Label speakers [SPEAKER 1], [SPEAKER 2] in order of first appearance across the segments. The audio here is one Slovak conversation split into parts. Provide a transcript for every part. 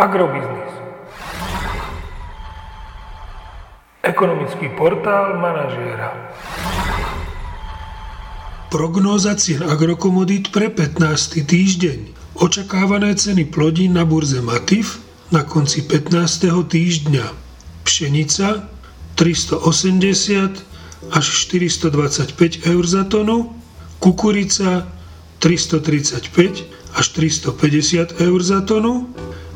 [SPEAKER 1] Agrobiznis. Ekonomický portál manažéra.
[SPEAKER 2] Prognóza cien agrokomodít pre 15. týždeň. Očakávané ceny plodín na burze Matif na konci 15. týždňa. Pšenica 380 až 425 eur za tonu, kukurica 335 až 350 eur za tonu,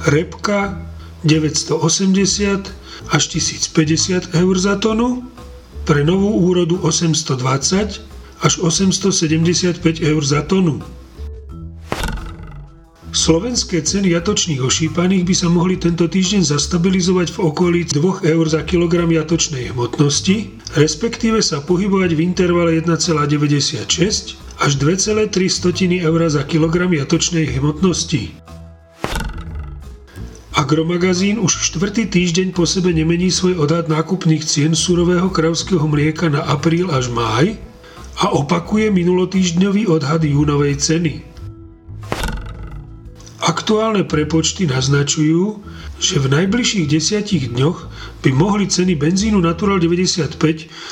[SPEAKER 2] repka 980 až 1050 eur za tonu, pre novú úrodu 820 až 875 eur za tonu. Slovenské ceny jatočných ošípaných by sa mohli tento týždeň zastabilizovať v okolí 2 eur za kilogram jatočnej hmotnosti, respektíve sa pohybovať v intervale 1,96 až 2,3 eur za kilogram jatočnej hmotnosti. Agromagazín už štvrtý týždeň po sebe nemení svoj odhad nákupných cien surového kravského mlieka na apríl až máj a opakuje minulotýždňový odhad júnovej ceny. Aktuálne prepočty naznačujú, že v najbližších desiatich dňoch by mohli ceny benzínu Natural 95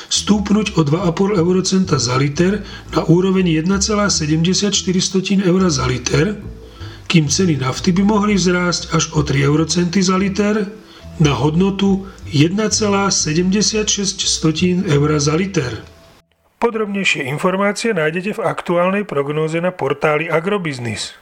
[SPEAKER 2] stúpnuť o 2,5 eurocenta za liter na úroveň 1,74 eur za liter, kým ceny nafty by mohli vzrásť až o 3 eurocenty za liter na hodnotu 1,76 eur za liter.
[SPEAKER 1] Podrobnejšie informácie nájdete v aktuálnej prognóze na portáli Agrobiznis.